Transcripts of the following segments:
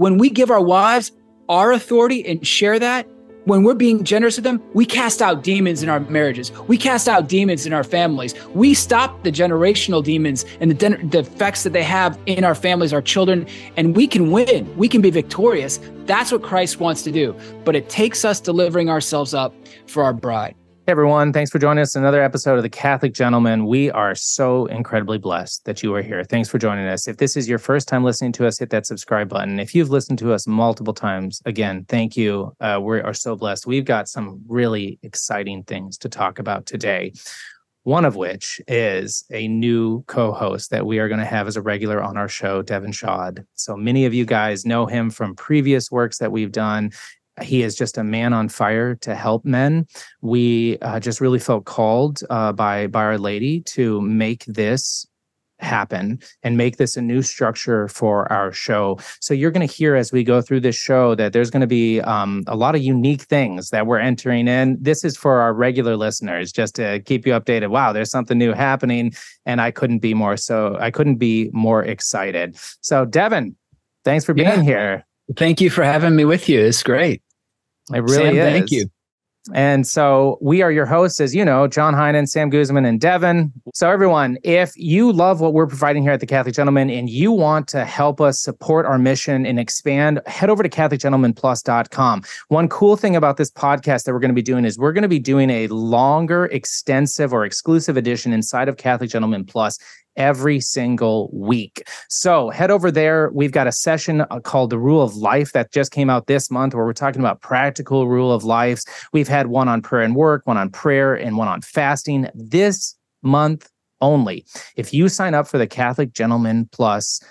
when we give our wives our authority and share that, when we're being generous with them, we cast out demons in our marriages. We cast out demons in our families. We stop the generational demons and the, the effects that they have in our families, our children, and we can win. We can be victorious. That's what Christ wants to do. But it takes us delivering ourselves up for our bride. Everyone, thanks for joining us another episode of The Catholic Gentleman. We are so incredibly blessed that you are here. Thanks for joining us. If this is your first time listening to us, hit that subscribe button. If you've listened to us multiple times, again, thank you. Uh, we are so blessed. We've got some really exciting things to talk about today. One of which is a new co host that we are going to have as a regular on our show, Devin Schadt. So many of you guys know him from previous works that we've done he is just a man on fire to help men. We uh, just really felt called uh, by by Our Lady to make this happen and make this a new structure for our show. So you're going to hear as we go through this show that there's going to be um, a lot of unique things that we're entering in. This is for our regular listeners, just to keep you updated. Wow, there's something new happening, and I couldn't be more so. I couldn't be more excited. So Devin, thanks for being yeah. here. Thank you for having me with you. It's great. It really Sam, is. Thank you. And so we are your hosts, as you know, John Heinen, Sam Guzman, and Devin. So, everyone, if you love what we're providing here at the Catholic Gentleman and you want to help us support our mission and expand, head over to CatholicGentlemanPlus.com. One cool thing about this podcast that we're going to be doing is we're going to be doing a longer, extensive, or exclusive edition inside of Catholic Gentleman Plus every single week. So head over there. We've got a session uh, called The Rule of Life that just came out this month where we're talking about practical rule of lives. We've had one on prayer and work, one on prayer, and one on fasting. This month only. If you sign up for the Catholic Gentleman Plus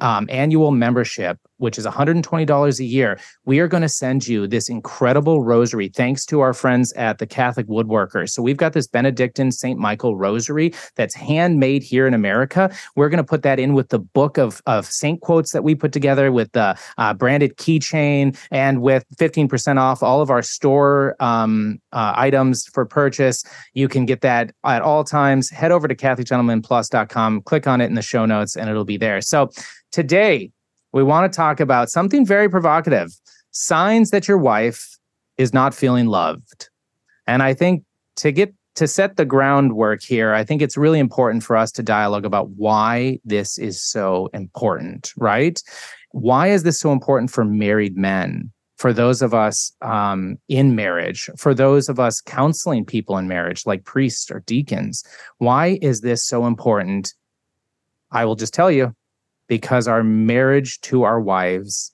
um, annual membership, which is $120 a year, we are going to send you this incredible rosary thanks to our friends at the Catholic Woodworkers. So we've got this Benedictine St. Michael rosary that's handmade here in America. We're going to put that in with the book of, of saint quotes that we put together with the uh, branded keychain and with 15% off all of our store um, uh, items for purchase. You can get that at all times. Head over to CatholicGentlemanPlus.com, click on it in the show notes, and it'll be there. So today, we want to talk about something very provocative signs that your wife is not feeling loved. And I think to get to set the groundwork here, I think it's really important for us to dialogue about why this is so important, right? Why is this so important for married men? For those of us um, in marriage, for those of us counseling people in marriage, like priests or deacons, why is this so important? I will just tell you because our marriage to our wives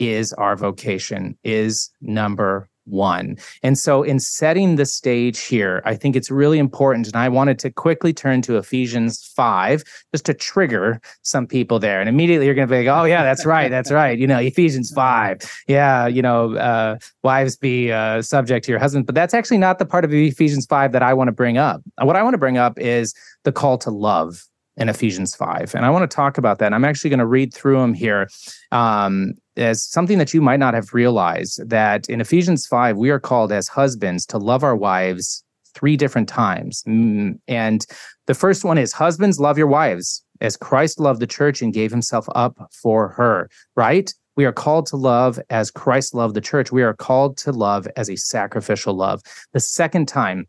is our vocation, is number one. And so, in setting the stage here, I think it's really important. And I wanted to quickly turn to Ephesians 5 just to trigger some people there. And immediately you're going to be like, oh, yeah, that's right. That's right. You know, Ephesians 5. Yeah, you know, uh, wives be uh, subject to your husband. But that's actually not the part of Ephesians 5 that I want to bring up. What I want to bring up is the call to love in Ephesians 5. And I want to talk about that. And I'm actually going to read through them here um, as something that you might not have realized that in Ephesians 5, we are called as husbands to love our wives three different times. Mm, and the first one is husbands, love your wives as Christ loved the church and gave himself up for her, right? We are called to love as Christ loved the church. We are called to love as a sacrificial love. The second time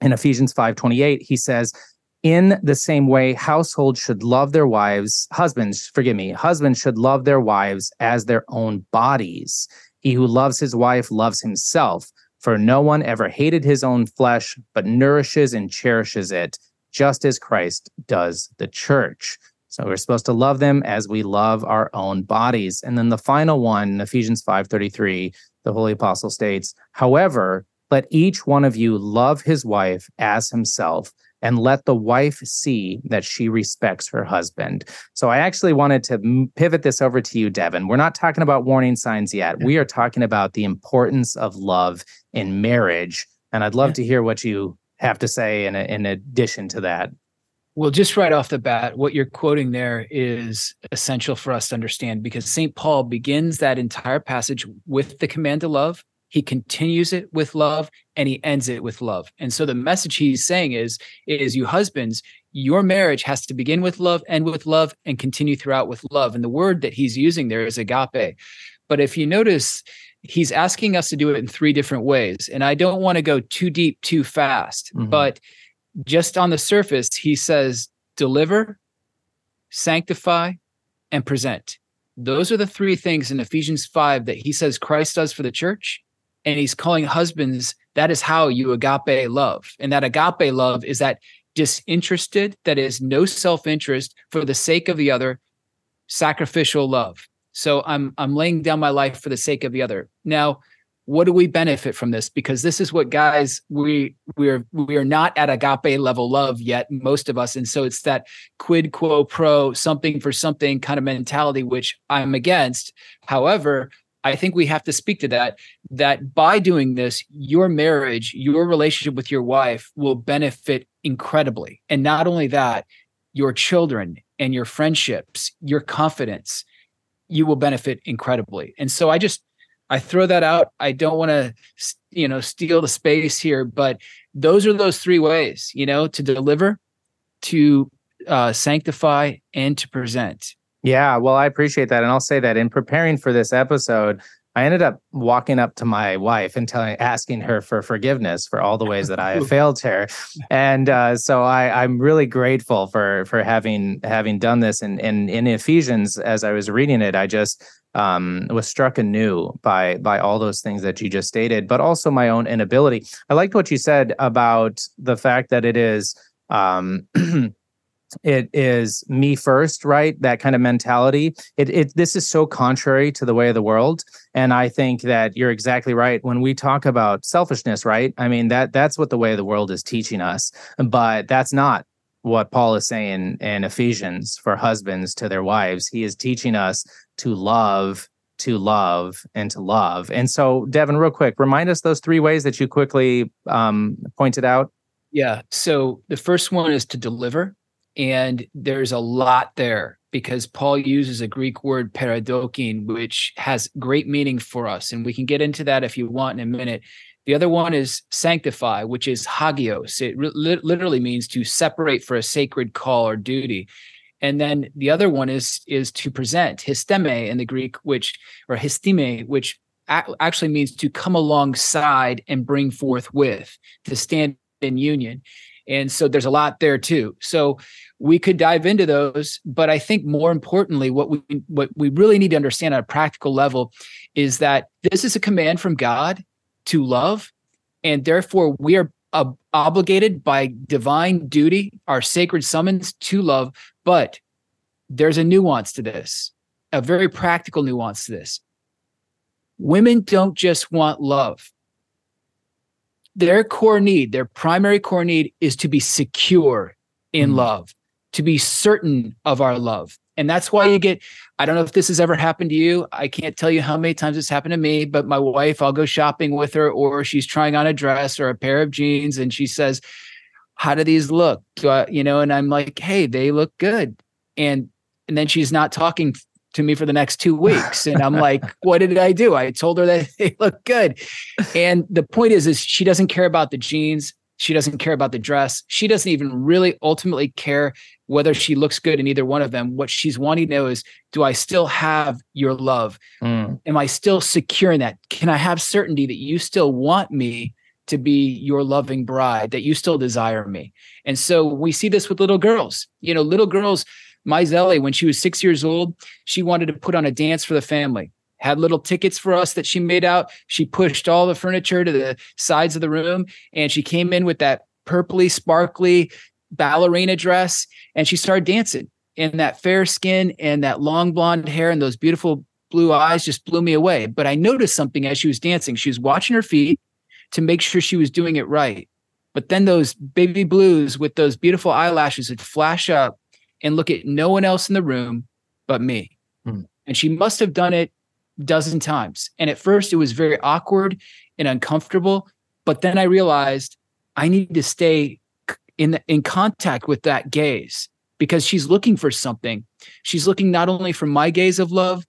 in Ephesians 5:28, he says, in the same way, households should love their wives, husbands, forgive me, husbands should love their wives as their own bodies. He who loves his wife loves himself, for no one ever hated his own flesh, but nourishes and cherishes it, just as Christ does the church. So we're supposed to love them as we love our own bodies. And then the final one, Ephesians 5:33, the holy apostle states, "However, let each one of you love his wife as himself." And let the wife see that she respects her husband. So I actually wanted to pivot this over to you, Devin. We're not talking about warning signs yet. Yeah. We are talking about the importance of love in marriage. And I'd love yeah. to hear what you have to say in, a, in addition to that. Well, just right off the bat, what you're quoting there is essential for us to understand because St. Paul begins that entire passage with the command to love he continues it with love and he ends it with love and so the message he's saying is is you husbands your marriage has to begin with love, end with love, and continue throughout with love. And the word that he's using there is agape. But if you notice, he's asking us to do it in three different ways. And I don't want to go too deep too fast, mm-hmm. but just on the surface, he says, deliver, sanctify, and present. Those are the three things in Ephesians 5 that he says Christ does for the church. And he's calling husbands, that is how you agape love. And that agape love is that disinterested, that is no self interest for the sake of the other, sacrificial love. So I'm I'm laying down my life for the sake of the other. Now, what do we benefit from this? Because this is what guys we we're we are not at agape level love yet, most of us, and so it's that quid quo pro something for something kind of mentality, which I'm against. However, I think we have to speak to that. That by doing this, your marriage, your relationship with your wife will benefit incredibly, and not only that, your children and your friendships, your confidence you will benefit incredibly. And so I just I throw that out. I don't want to you know steal the space here, but those are those three ways, you know, to deliver, to uh, sanctify, and to present. Yeah, well, I appreciate that, and I'll say that in preparing for this episode, I ended up walking up to my wife and telling, asking her for forgiveness for all the ways that I have failed her, and uh, so I, I'm really grateful for for having having done this. And, and in Ephesians, as I was reading it, I just um, was struck anew by by all those things that you just stated, but also my own inability. I liked what you said about the fact that it is. Um, it is me first right? That kind of mentality. It, it this is so contrary to the way of the world. And i think that you're exactly right. When we talk about selfishness right? I mean that that's what the way of the world is teaching us. But that's not what paul is saying in ephesians for husbands to their wives. He is teaching us to love to love and to love. And so devin real quick remind us those three ways that you quickly um, pointed out. Yeah. So the first one is to deliver and there's a lot there because Paul uses a Greek word paradokin, which has great meaning for us. And we can get into that if you want in a minute. The other one is sanctify, which is hagios. It re- literally means to separate for a sacred call or duty. And then the other one is is to present histeme in the Greek, which or histeme, which a- actually means to come alongside and bring forth with, to stand in union. And so there's a lot there too. So we could dive into those, but I think more importantly, what we what we really need to understand on a practical level is that this is a command from God to love, and therefore we are uh, obligated by divine duty, our sacred summons to love. But there's a nuance to this, a very practical nuance to this. Women don't just want love their core need, their primary core need is to be secure in mm. love, to be certain of our love. And that's why you get, I don't know if this has ever happened to you. I can't tell you how many times it's happened to me, but my wife, I'll go shopping with her, or she's trying on a dress or a pair of jeans, and she says, How do these look? Do you know, and I'm like, Hey, they look good. And and then she's not talking to me for the next two weeks. And I'm like, what did I do? I told her that they look good. And the point is, is she doesn't care about the jeans. She doesn't care about the dress. She doesn't even really ultimately care whether she looks good in either one of them. What she's wanting to know is, do I still have your love? Mm. Am I still secure in that? Can I have certainty that you still want me to be your loving bride, that you still desire me? And so we see this with little girls. You know, little girls, my Zelly, when she was six years old, she wanted to put on a dance for the family. Had little tickets for us that she made out. She pushed all the furniture to the sides of the room and she came in with that purpley, sparkly ballerina dress and she started dancing. And that fair skin and that long blonde hair and those beautiful blue eyes just blew me away. But I noticed something as she was dancing. She was watching her feet to make sure she was doing it right. But then those baby blues with those beautiful eyelashes would flash up and look at no one else in the room but me. Hmm. And she must have done it dozen times. And at first it was very awkward and uncomfortable, but then I realized I need to stay in the, in contact with that gaze because she's looking for something. She's looking not only for my gaze of love,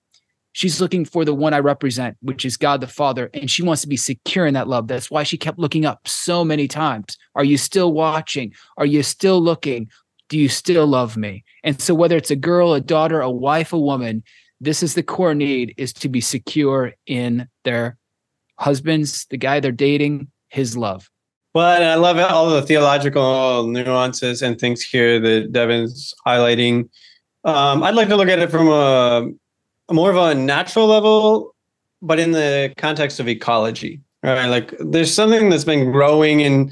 she's looking for the one I represent, which is God the Father, and she wants to be secure in that love. That's why she kept looking up so many times. Are you still watching? Are you still looking? Do you still love me? And so whether it's a girl, a daughter, a wife, a woman, this is the core need is to be secure in their husbands, the guy they're dating, his love. Well, I love all the theological nuances and things here that Devin's highlighting. Um, I'd like to look at it from a, a, more of a natural level, but in the context of ecology, right? Like there's something that's been growing in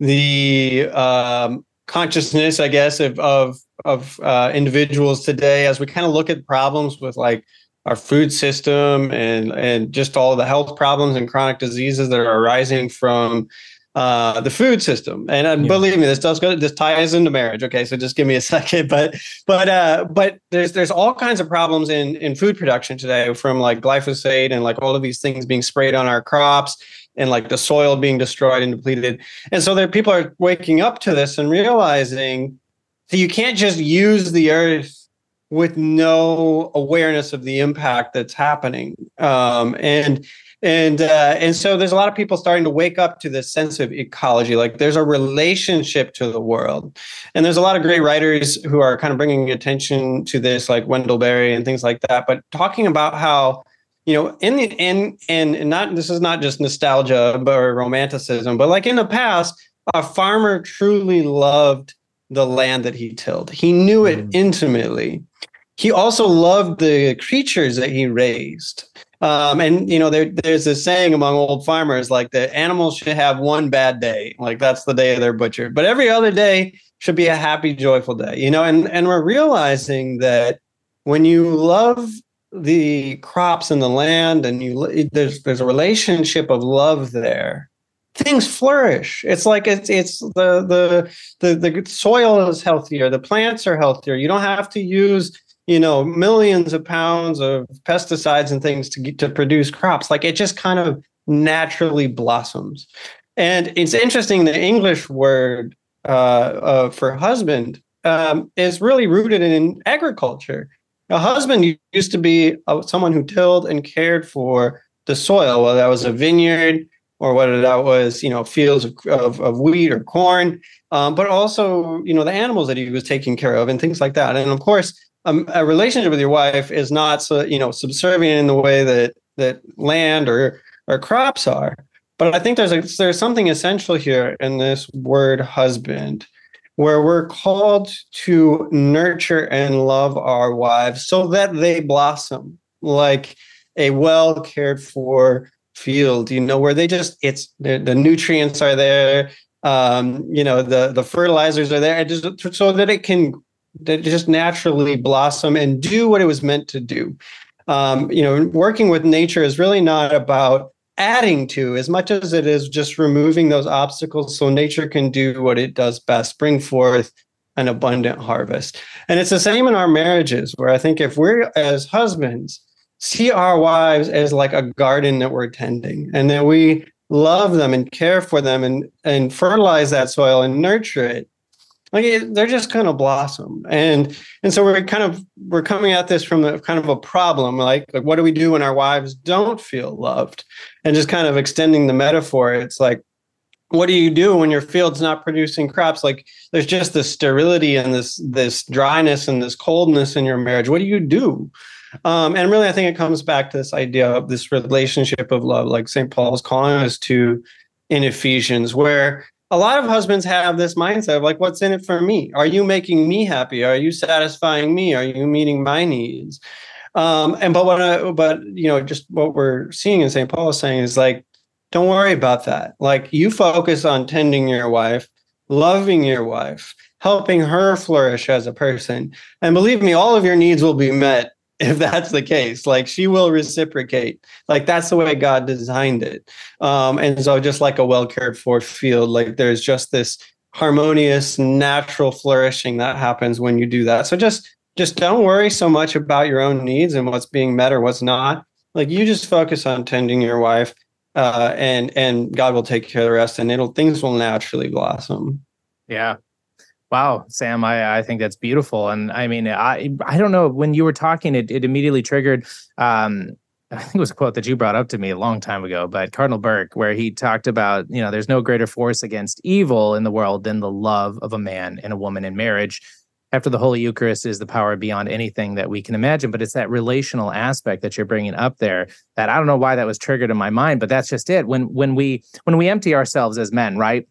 the um, consciousness, I guess, of of, of uh, individuals today as we kind of look at problems with like our food system and and just all the health problems and chronic diseases that are arising from uh, the food system. And uh, yeah. believe me, this does go. This ties into marriage. Okay, so just give me a second. But but uh, but there's there's all kinds of problems in in food production today, from like glyphosate and like all of these things being sprayed on our crops. And like the soil being destroyed and depleted, and so there people are waking up to this and realizing that you can't just use the earth with no awareness of the impact that's happening. Um, and and uh, and so there's a lot of people starting to wake up to this sense of ecology like there's a relationship to the world and there's a lot of great writers who are kind of bringing attention to this like wendell berry and things like that but talking about how you know in the in and not this is not just nostalgia or romanticism but like in the past a farmer truly loved the land that he tilled. He knew it mm. intimately. He also loved the creatures that he raised. Um, and you know, there, there's a saying among old farmers like the animals should have one bad day, like that's the day they're butchered, but every other day should be a happy, joyful day. You know, and and we're realizing that when you love the crops and the land, and you there's there's a relationship of love there. Things flourish. It's like it's it's the the the the soil is healthier, the plants are healthier. You don't have to use you know millions of pounds of pesticides and things to get, to produce crops like it just kind of naturally blossoms and it's interesting the english word uh, uh, for husband um, is really rooted in agriculture a husband used to be someone who tilled and cared for the soil whether that was a vineyard or whether that was you know fields of, of, of wheat or corn um, but also you know the animals that he was taking care of and things like that. And of course um, a relationship with your wife is not so you know subservient in the way that that land or or crops are. But i think there's a, there's something essential here in this word husband where we're called to nurture and love our wives so that they blossom like a well cared for field you know where they just it's the, the nutrients are there um, you know the the fertilizers are there just so that it can that just naturally blossom and do what it was meant to do. Um, you know, working with nature is really not about adding to as much as it is just removing those obstacles so nature can do what it does best, bring forth an abundant harvest. And it's the same in our marriages, where I think if we're as husbands, see our wives as like a garden that we're tending and that we love them and care for them and, and fertilize that soil and nurture it like it, they're just kind of blossom. And and so we're kind of we're coming at this from the kind of a problem like like what do we do when our wives don't feel loved? And just kind of extending the metaphor it's like what do you do when your field's not producing crops? Like there's just this sterility and this this dryness and this coldness in your marriage. What do you do? Um, and really i think it comes back to this idea of this relationship of love like st paul is calling us to in ephesians where a lot of husbands have this mindset of like, what's in it for me? Are you making me happy? Are you satisfying me? Are you meeting my needs? Um, and but what I, but you know, just what we're seeing in St. Paul is saying is like, don't worry about that. Like you focus on tending your wife, loving your wife, helping her flourish as a person. And believe me, all of your needs will be met if that's the case like she will reciprocate. Like that's the way god designed it. Um and so just like a well cared for field like there's just this harmonious natural flourishing that happens when you do that. So just just don't worry so much about your own needs and what's being met or what's not. Like you just focus on tending your wife uh and and god will take care of the rest and it'll things will naturally blossom. Yeah Wow, Sam, I, I think that's beautiful. And I mean, I I don't know when you were talking, it, it immediately triggered um, I think it was a quote that you brought up to me a long time ago, but Cardinal Burke, where he talked about, you know, there's no greater force against evil in the world than the love of a man and a woman in marriage. After the Holy Eucharist is the power beyond anything that we can imagine, but it's that relational aspect that you're bringing up there that I don't know why that was triggered in my mind, but that's just it. When when we when we empty ourselves as men, right?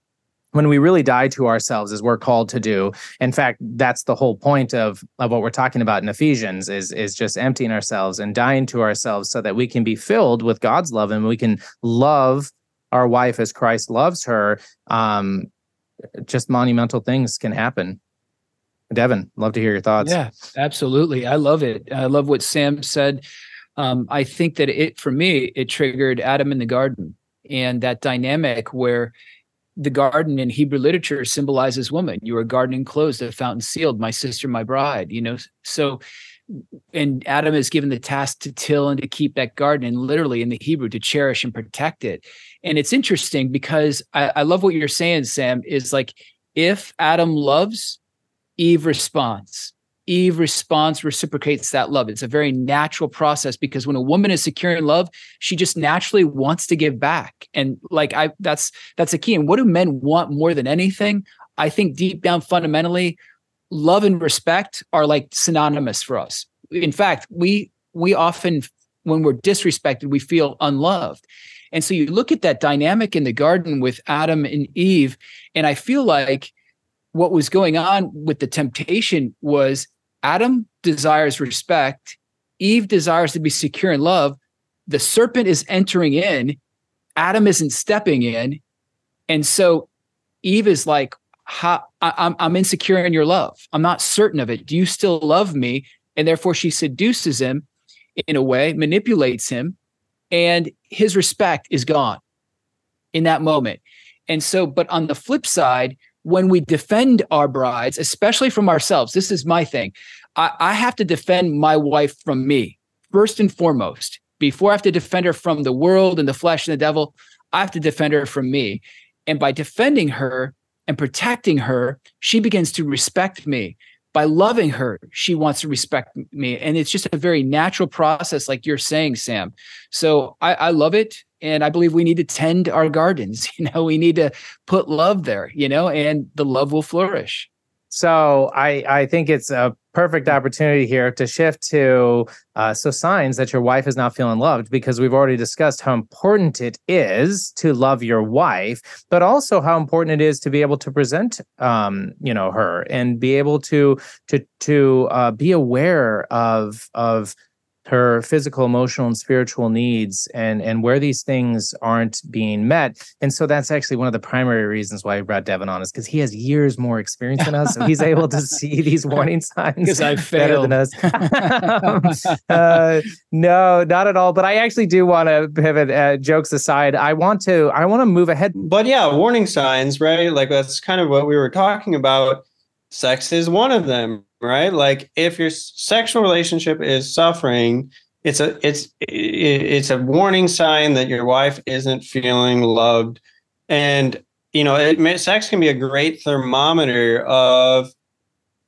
When we really die to ourselves as we're called to do. In fact that's the whole point of of what we're talking about in ephesians is is just emptying ourselves and dying to ourselves so that we can be filled with god's love and we can love our wife as christ loves her. Um just monumental things can happen. Devin love to hear your thoughts. Yeah absolutely. I love it. I love what sam said. Um, i think that it for me it triggered adam in the garden and that dynamic where the garden in Hebrew literature symbolizes woman. You are garden closed, a fountain sealed, my sister, my bride, you know. So and Adam is given the task to till and to keep that garden, and literally in the Hebrew to cherish and protect it. And it's interesting because I, I love what you're saying, Sam, is like if Adam loves, Eve responds. Eve responds, reciprocates that love. It's a very natural process because when a woman is secure in love, she just naturally wants to give back. And like I that's that's a key. And what do men want more than anything? I think deep down fundamentally, love and respect are like synonymous for us. In fact, we we often when we're disrespected, we feel unloved. And so you look at that dynamic in the garden with Adam and Eve, and I feel like what was going on with the temptation was Adam desires respect. Eve desires to be secure in love. The serpent is entering in. Adam isn't stepping in. And so Eve is like, I, I'm, I'm insecure in your love. I'm not certain of it. Do you still love me? And therefore, she seduces him in a way, manipulates him, and his respect is gone in that moment. And so, but on the flip side, when we defend our brides, especially from ourselves, this is my thing. I, I have to defend my wife from me first and foremost. Before I have to defend her from the world and the flesh and the devil, I have to defend her from me. And by defending her and protecting her, she begins to respect me. By loving her, she wants to respect me. And it's just a very natural process, like you're saying, Sam. So I, I love it and i believe we need to tend our gardens you know we need to put love there you know and the love will flourish. So i i think it's a perfect opportunity here to shift to uh, so signs that your wife is not feeling loved because we've already discussed how important it is to love your wife but also how important it is to be able to present um, you know her and be able to to to uh, be aware of of her physical, emotional, and spiritual needs and and where these things aren't being met. And so that's actually one of the primary reasons why we brought Devin on is because he has years more experience than us. So he's able to see these warning signs because I failed. better than us. uh, no, not at all. But I actually do want to pivot. Uh, jokes aside, I want to I want to move ahead. But yeah, warning signs, right? Like that's kind of what we were talking about. Sex is one of them, right? Like if your sexual relationship is suffering, it's a it's it's a warning sign that your wife isn't feeling loved, and you know, it, sex can be a great thermometer of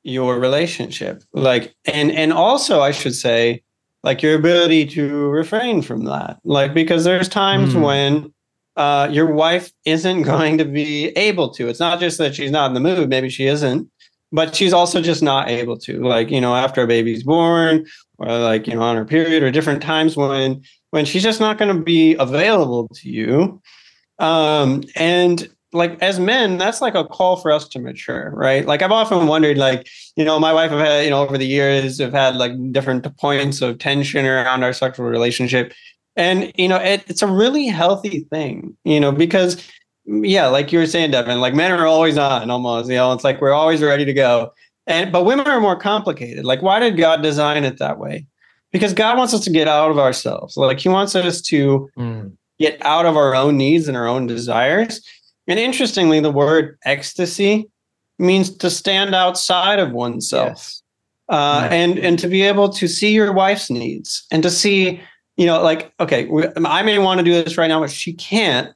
your relationship. Like, and and also, I should say, like your ability to refrain from that. Like, because there's times mm. when uh, your wife isn't going to be able to. It's not just that she's not in the mood. Maybe she isn't but she's also just not able to like you know after a baby's born or like you know on her period or different times when when she's just not going to be available to you. Um and like as men that's like a call for us to mature right? Like i've often wondered like you know my wife have had you know over the years have had like different points of tension around our sexual relationship. And you know it, it's a really healthy thing you know because yeah, like you were saying, Devin, like men are always on almost, you know, it's like we're always ready to go. And but women are more complicated. Like, why did God design it that way? Because God wants us to get out of ourselves. Like he wants us to mm. get out of our own needs and our own desires. And interestingly, the word ecstasy means to stand outside of oneself. Yes. Uh, and and to be able to see your wife's needs and to see, you know, like, okay, I may want to do this right now, but she can't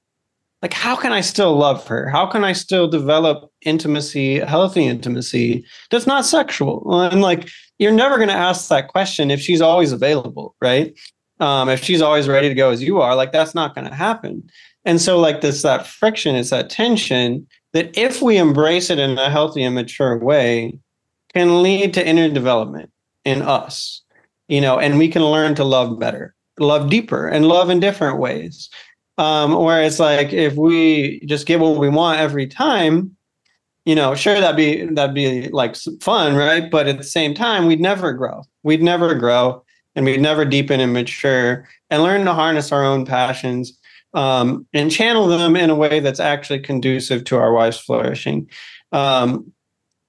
like how can i still love her how can i still develop intimacy healthy intimacy that's not sexual and like you're never going to ask that question if she's always available right um, if she's always ready to go as you are, like that's not going to happen. And so, like this, that friction, it's that tension that if we embrace it in a healthy and mature way, can lead to inner development in us, you know, and we can learn to love better, love deeper, and love in different ways. Um, like if we just get what we want every time, you know, sure that'd be that'd be like fun, right? But at the same time, we'd never grow. We'd never grow, and we'd never deepen and mature and learn to harness our own passions um, and channel them in a way that's actually conducive to our wife's flourishing. Um,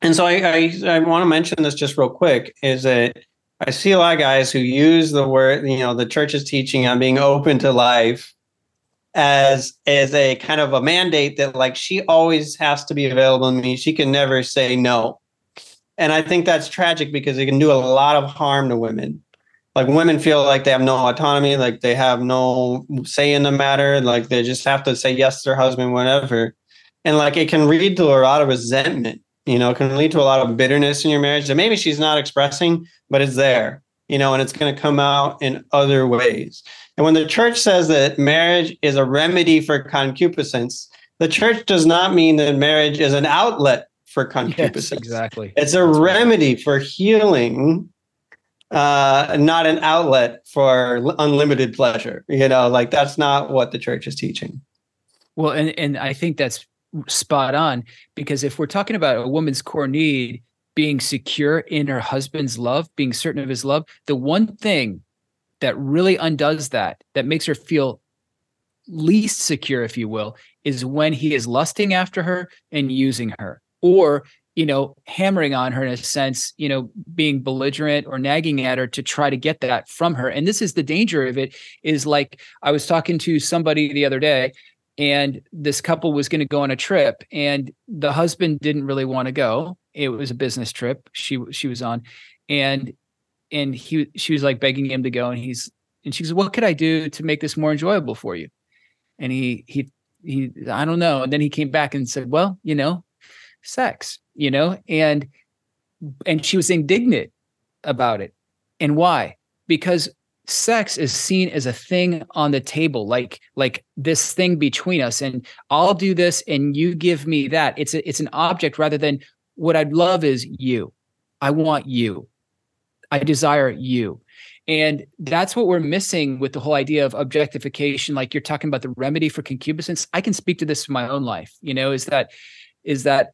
and so I, I, I want to mention this just real quick is that I see a lot of guys who use the word, you know, the church's teaching on being open to life as as a kind of a mandate that like she always has to be available to me. She can never say no. And I think that's tragic because it can do a lot of harm to women. Like women feel like they have no autonomy, like they have no say in the matter, like they just have to say yes to their husband, whatever. And like it can lead to a lot of resentment, you know, it can lead to a lot of bitterness in your marriage that maybe she's not expressing, but it's there, you know, and it's going to come out in other ways. And when the church says that marriage is a remedy for concupiscence, the church does not mean that marriage is an outlet for concupiscence. Yes, exactly. It's a That's remedy right. for healing, uh, not an outlet for unlimited pleasure. You know, like that's not what the church is teaching. Well, and and I think that's spot on because if we're talking about a woman's core need being secure in her husband's love, being certain of his love, the one thing that really undoes that, that makes her feel least secure, if you will, is when he is lusting after her and using her, or you know, hammering on her in a sense, you know, being belligerent or nagging at her to try to get that from her. And this is the danger of it. Is like I was talking to somebody the other day, and this couple was going to go on a trip, and the husband didn't really want to go. It was a business trip she she was on, and and he she was like begging him to go and he's and she says what could i do to make this more enjoyable for you? And he he he i don't know. And then he came back and said well you know sex you know? And and she was indignant about it. And why? Because sex is seen as a thing on the table like like this thing between us and i'll do this and you give me that. It's a, it's an object rather than what i'd love is you i want you I desire you. And that's what we're missing with the whole idea of objectification. Like you're talking about the remedy for concupiscence. I can speak to this in my own life, you know, is that, is that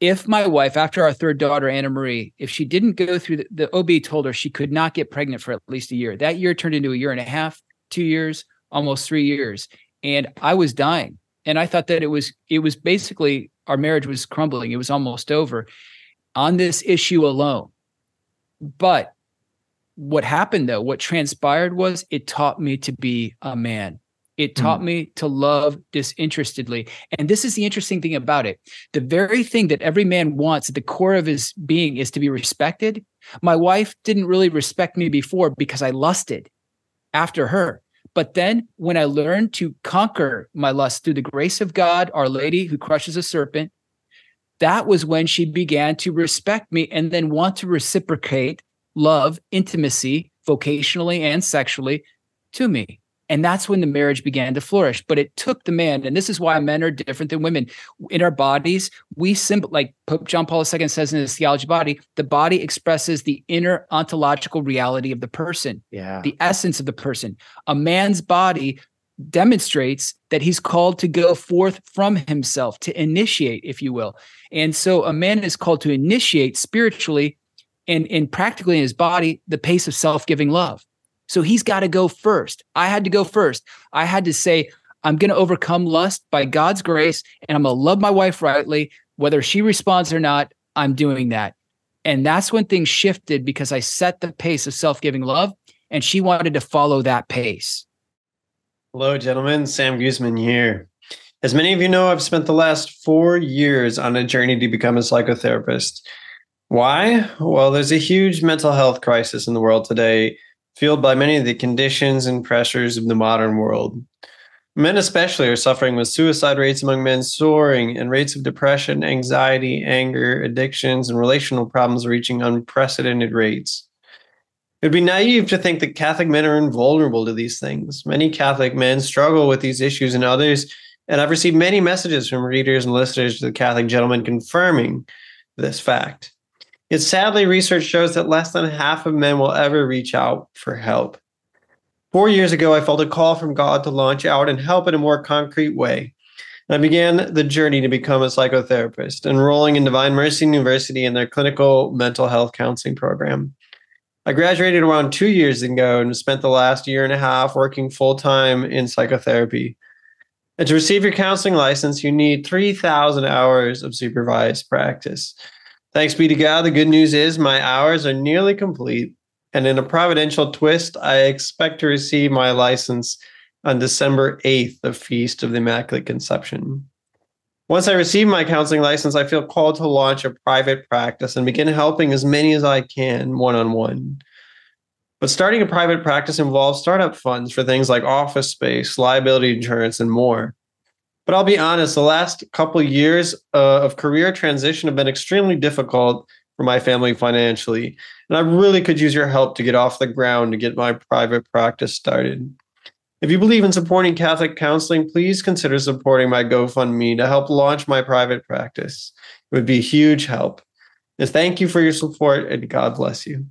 if my wife, after our third daughter, Anna Marie, if she didn't go through the, the OB told her she could not get pregnant for at least a year. That year turned into a year and a half, two years, almost three years. And I was dying. And I thought that it was, it was basically our marriage was crumbling. It was almost over on this issue alone but what happened though, what transpired was it taught me to be a man. It taught mm. me to love disinterestedly. And this is the interesting thing about it. The very thing that every man wants at the core of his being is to be respected. My wife didn't really respect me before because I lusted after her. But then when I learned to conquer my lust through the grace of God, Our Lady who crushes a serpent, that was when she began to respect me and then want to reciprocate love, intimacy, vocationally and sexually to me. And that's when the marriage began to flourish. But it took the man, and this is why men are different than women. In our bodies, we simple like Pope John Paul II says in his theology body, the body expresses the inner ontological reality of the person, yeah. the essence of the person. A man's body demonstrates that he's called to go forth from himself, to initiate, if you will. And so a man is called to initiate spiritually and, and practically in his body the pace of self giving love. So he's got to go first. I had to go first. I had to say, I'm going to overcome lust by God's grace and I'm going to love my wife rightly. Whether she responds or not, I'm doing that. And that's when things shifted because I set the pace of self giving love and she wanted to follow that pace. Hello, gentlemen. Sam Guzman here. As many of you know, I've spent the last four years on a journey to become a psychotherapist. Why? Well, there's a huge mental health crisis in the world today, fueled by many of the conditions and pressures of the modern world. Men, especially, are suffering with suicide rates among men soaring and rates of depression, anxiety, anger, addictions, and relational problems reaching unprecedented rates. It'd be naive to think that Catholic men are invulnerable to these things. Many Catholic men struggle with these issues and others, and I've received many messages from readers and listeners to the Catholic Gentleman confirming this fact. Yet sadly, research shows that less than half of men will ever reach out for help. Four years ago, I felt a call from God to launch out and help in a more concrete way. I began the journey to become a psychotherapist, enrolling in Divine Mercy University in their clinical mental health counseling program. I graduated around two years ago and spent the last year and a half working full time in psychotherapy. And to receive your counseling license, you need 3,000 hours of supervised practice. Thanks be to God, the good news is my hours are nearly complete and in a providential twist, I expect to receive my license on December 8th, the Feast of the Immaculate Conception. Once I receive my counseling license, I feel called to launch a private practice and begin helping as many as I can one on one. But starting a private practice involves startup funds for things like office space, liability insurance, and more. But I'll be honest, the last couple years uh, of career transition have been extremely difficult for my family financially. And I really could use your help to get off the ground to get my private practice started. If you believe in supporting Catholic counseling, please consider supporting my GoFundMe to help launch my private practice. It would be a huge help. And thank you for your support and God bless you.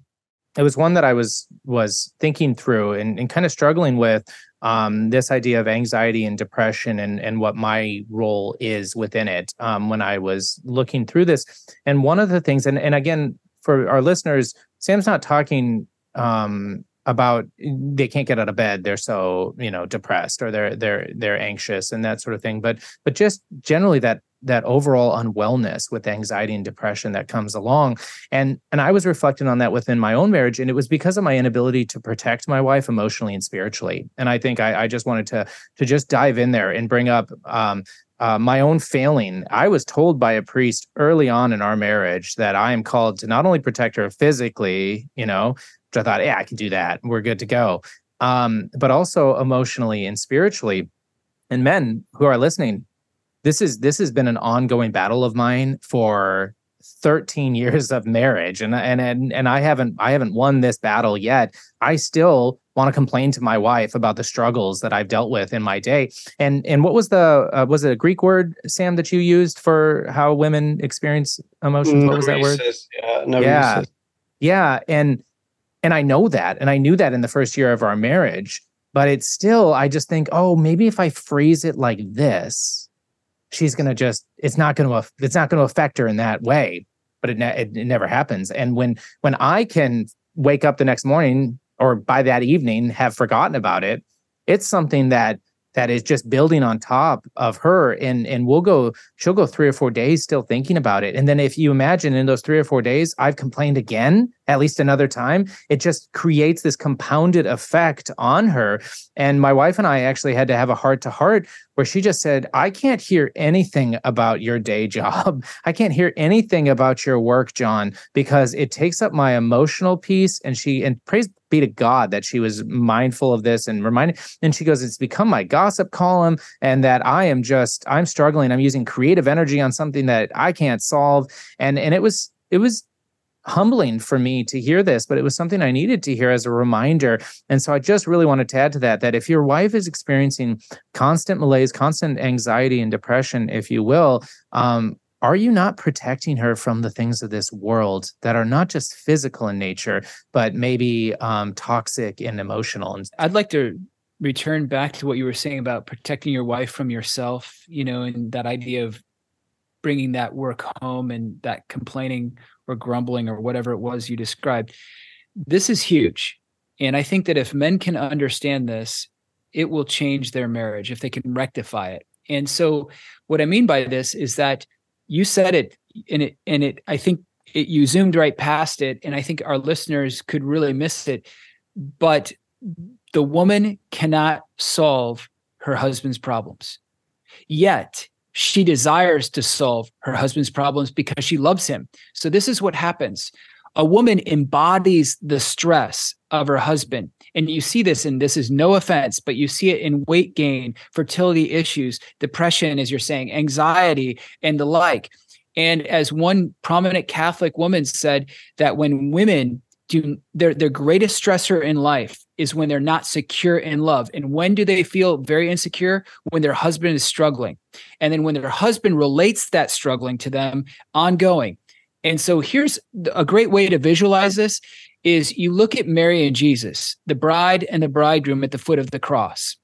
It was one that I was was thinking through and, and kind of struggling with um, this idea of anxiety and depression and and what my role is within it um, when I was looking through this. And one of the things, and and again for our listeners, Sam's not talking um, about they can't get out of bed they're so you know depressed or they're they're they're anxious and that sort of thing but but just generally that that overall unwellness with anxiety and depression that comes along and and i was reflecting on that within my own marriage and it was because of my inability to protect my wife emotionally and spiritually and i think i, I just wanted to to just dive in there and bring up um, uh, my own failing. I was told by a priest early on in our marriage that I am called to not only protect her physically, you know, which I thought, yeah, I can do that. We're good to go. Um, but also emotionally and spiritually. And men who are listening, this is this has been an ongoing battle of mine for 13 years of marriage and and and, and I haven't I haven't won this battle yet. I still want to complain to my wife about the struggles that I've dealt with in my day. And and what was the uh, was it a Greek word Sam that you used for how women experience emotions? What was that word? Yeah, yeah. Yeah, and and I know that and I knew that in the first year of our marriage, but it's still I just think, "Oh, maybe if I phrase it like this, she's going to just it's not going to it's not going to affect her in that way but it, ne- it, it never happens. And when when i can wake up the next morning or by that evening have forgotten about it it's something that that is just building on top of her. And and we'll go she'll go 3 or 4 days still thinking about it. And then if you imagine in those 3 or 4 days I've complained again at least another time it just creates this compounded effect on her and my wife and I actually had to have a heart to heart where she just said, I can't hear anything about your day job. I can't hear anything about your work, John, because it takes up my emotional piece. And she, and praise be to God that she was mindful of this and reminded. And she goes, It's become my gossip column, and that I am just, I'm struggling. I'm using creative energy on something that I can't solve. And, and it was, it was humbling for me to hear this, but it was something I needed to hear as a reminder. And so I just really wanted to add to that that if your wife is experiencing constant malaise, constant anxiety and depression, if you will, um, are you not protecting her from the things of this world that are not just physical in nature, but maybe um, toxic and emotional? And I'd like to return back to what you were saying about protecting your wife from yourself, you know, and that idea of bringing that work home and that complaining or grumbling or whatever it was you described. This is huge. And I think that if men can understand this, it will change their marriage if they can rectify it. And so what I mean by this is that you said it and it and it I think it, you zoomed right past it and I think our listeners could really miss it. But the woman cannot solve her husband's problems. Yet she desires to solve her husband's problems because she loves him. So, this is what happens a woman embodies the stress of her husband. And you see this, and this is no offense, but you see it in weight gain, fertility issues, depression, as you're saying, anxiety, and the like. And as one prominent Catholic woman said, that when women do their their greatest stressor in life is when they're not secure in love. And when do they feel very insecure? When their husband is struggling. And then when their husband relates that struggling to them ongoing. And so here's a great way to visualize this is you look at Mary and Jesus, the bride and the bridegroom at the foot of the cross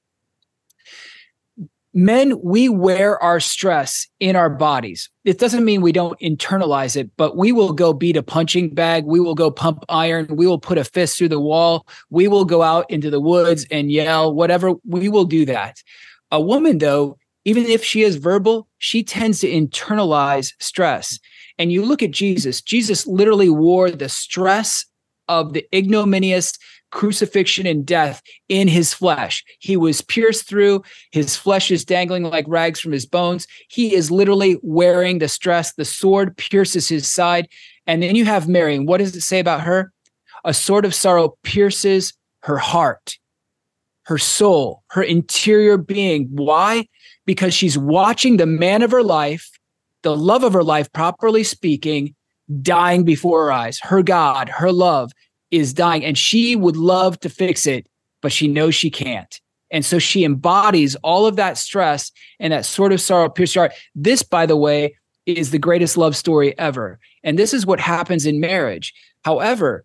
men we wear our stress in our bodies. It doesn't mean we don't internalize it but we will go beat a punching bag. We will go pump iron. We will put a fist through the wall. We will go out into the woods and yell whatever. We will do that. A woman though even if she is verbal she tends to internalize stress. And you look at jesus. Jesus literally wore the stress of the ignominious crucifixion and death in his flesh. He was pierced through, his flesh is dangling like rags from his bones. He is literally wearing the stress. The sword pierces his side. And then you have Mary. And what does it say about her? A sword of sorrow pierces her heart, her soul, her interior being. Why? Because she's watching the man of her life, the love of her life, properly speaking, dying before her eyes. Her God, her love, is dying and she would love to fix it, but she knows she can't. And so she embodies all of that stress and that sort of sorrow pierced heart. This, by the way, is the greatest love story ever. And this is what happens in marriage. However,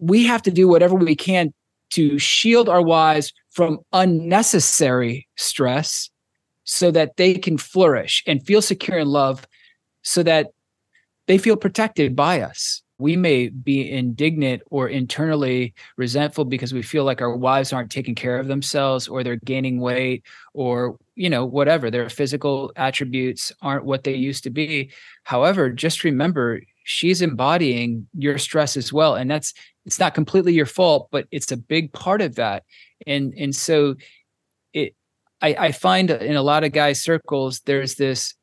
we have to do whatever we can to shield our wives from unnecessary stress so that they can flourish and feel secure in love so that they feel protected by us we may be indignant or internally resentful because we feel like our wives aren't taking care of themselves or they're gaining weight or you know whatever. Their physical attributes aren't what they used to be. However just remember she's embodying your stress as well and that's it's not completely your fault but it's a big part of that. And and so it i i find in a lot of guys circles there's this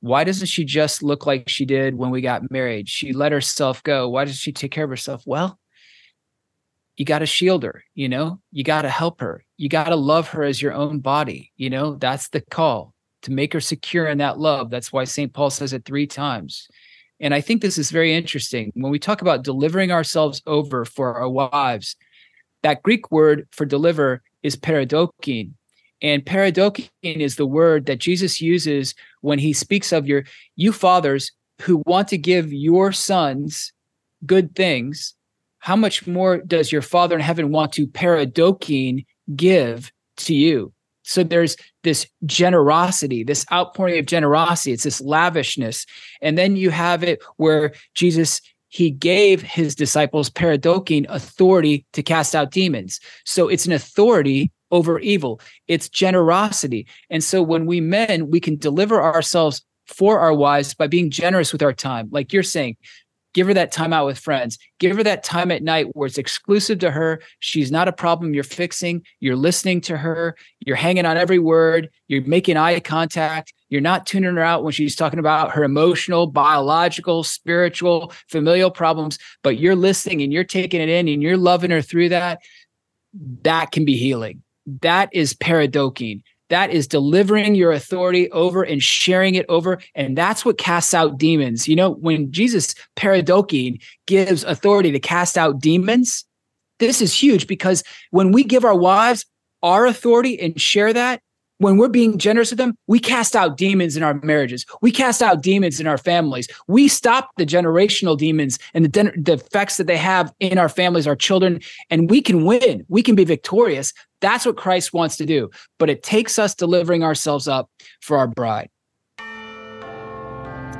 why doesn't she just look like she did when we got married? She let herself go. Why does she take care of herself? Well, you got to shield her, you know, you got to help her. You got to love her as your own body. You know, that's the call to make her secure in that love. That's why St. Paul says it three times. And I think this is very interesting. When we talk about delivering ourselves over for our wives, that Greek word for deliver is paradokein. And paradokein is the word that Jesus uses when he speaks of your you fathers who want to give your sons good things. How much more does your Father in heaven want to paradokein give to you? So there's this generosity, this outpouring of generosity. It's this lavishness. And then you have it where Jesus he gave his disciples paradokein authority to cast out demons. So it's an authority over evil. It's generosity. And so when we men, we can deliver ourselves for our wives by being generous with our time. Like you're saying, give her that time out with friends. Give her that time at night where it's exclusive to her. She's not a problem you're fixing. You're listening to her. You're hanging on every word. You're making eye contact. You're not tuning her out when she's talking about her emotional, biological, spiritual, familial problems, but you're listening and you're taking it in and you're loving her through that. That can be healing that is paradokein. That is delivering your authority over and sharing it over. And that's what casts out demons. You know, when Jesus paradokein gives authority to cast out demons, this is huge because when we give our wives our authority and share that, when we're being generous with them, we cast out demons in our marriages. We cast out demons in our families. We stop the generational demons and the, the effects that they have in our families, our children, and we can win. We can be victorious. That's what Christ wants to do. But it takes us delivering ourselves up for our bride.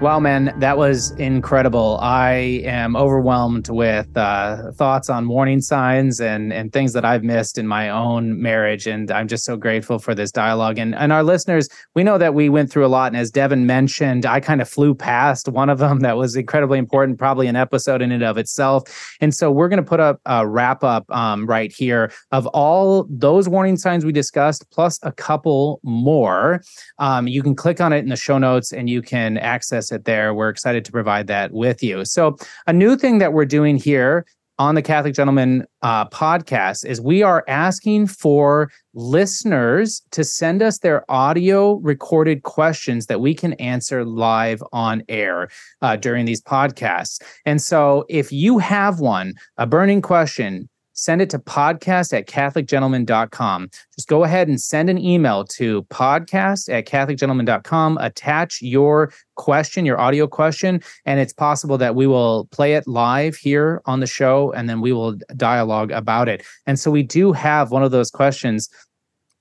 Wow, man, that was incredible. I am overwhelmed with uh, thoughts on warning signs and and things that I've missed in my own marriage, and I'm just so grateful for this dialogue. And and our listeners, we know that we went through a lot, and as Devin mentioned, I kind of flew past one of them that was incredibly important, probably an episode in and of itself. And so we're going to put up a wrap up um, right here of all those warning signs we discussed, plus a couple more. Um, you can click on it in the show notes, and you can access it there. We're excited to provide that with you. So, a new thing that we're doing here on the Catholic Gentleman uh, podcast is we are asking for listeners to send us their audio recorded questions that we can answer live on air uh, during these podcasts. And so if you have one, a burning question, send it to podcast at catholicgentleman.com. Just go ahead and send an email to podcast at catholicgentleman.com. Attach your question, your audio question, and it's possible that we will play it live here on the show and then we will dialogue about it. And so we do have one of those questions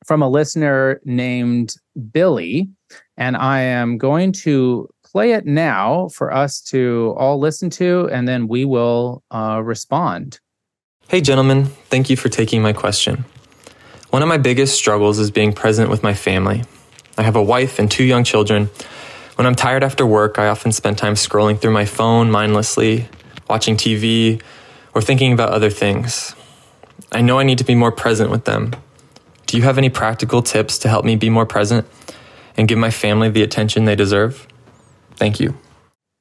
from a listener named Billy, and I am going to play it now for us to all listen to, and then we will uh, respond. Hey, gentlemen, thank you for taking my question. One of my biggest struggles is being present with my family. I have a wife and two young children. When I'm tired after work, I often spend time scrolling through my phone mindlessly, watching TV, or thinking about other things. I know I need to be more present with them. Do you have any practical tips to help me be more present and give my family the attention they deserve? Thank you.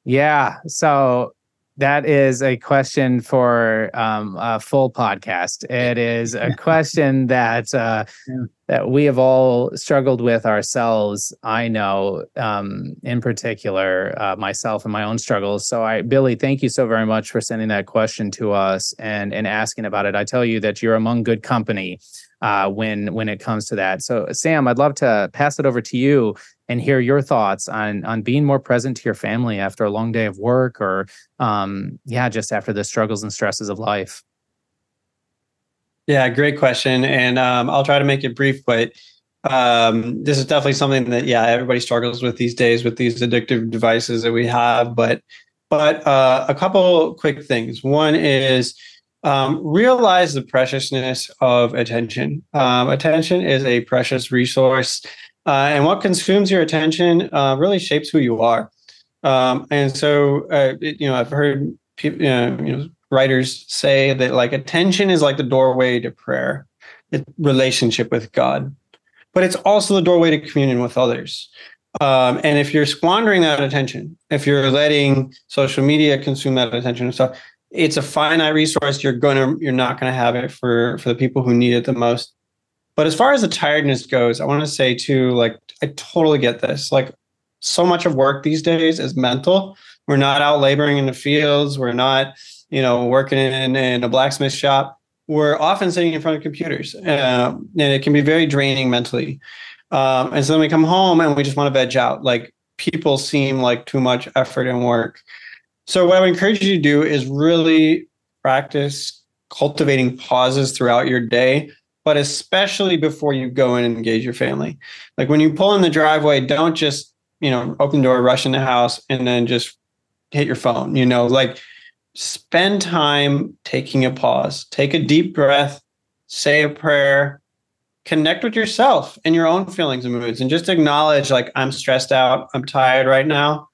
Yeah. So that is a question for um, a full podcast. It is a question that uh, yeah. that we have all struggled with ourselves. I know, um, in particular, uh, myself and my own struggles. So, I, Billy, thank you so very much for sending that question to us and and asking about it. I tell you that you're among good company uh, when when it comes to that. So, Sam, I'd love to pass it over to you and hear your thoughts on on being more present to your family after a long day of work or um, yeah just after the struggles and stresses of life. Yeah great question. And um, i'll try to make it brief but um, this is definitely something that yeah everybody struggles with these days with these addictive devices that we have. But but uh, a couple quick things. One is um, realize the preciousness of attention um, attention is a precious resource uh, and what consumes your attention uh, really shapes who you are. Um, and so, uh, it, you know, I've heard people, you know, you know, writers say that like attention is like the doorway to prayer, it, relationship with God, but it's also the doorway to communion with others. Um, and if you're squandering that attention, if you're letting social media consume that attention and stuff, it's a finite resource. You're gonna, you're not gonna have it for for the people who need it the most. But as far as the tiredness goes, I want to say too, like I totally get this. Like so much of work these days is mental. We're not out laboring in the fields. We're not, you know, working in, in a blacksmith shop. We're often sitting in front of computers, uh, and it can be very draining mentally. Um, and so then we come home and we just want to veg out. Like people seem like too much effort and work. So what I would encourage you to do is really practice cultivating pauses throughout your day but especially before you go in and engage your family. Like when you pull in the driveway, don't just, you know, open the door, rush in the house, and then just hit your phone. You know, like spend time taking a pause, take a deep breath, say a prayer, connect with yourself and your own feelings and moods, and just acknowledge, like, I'm stressed out, I'm tired right now.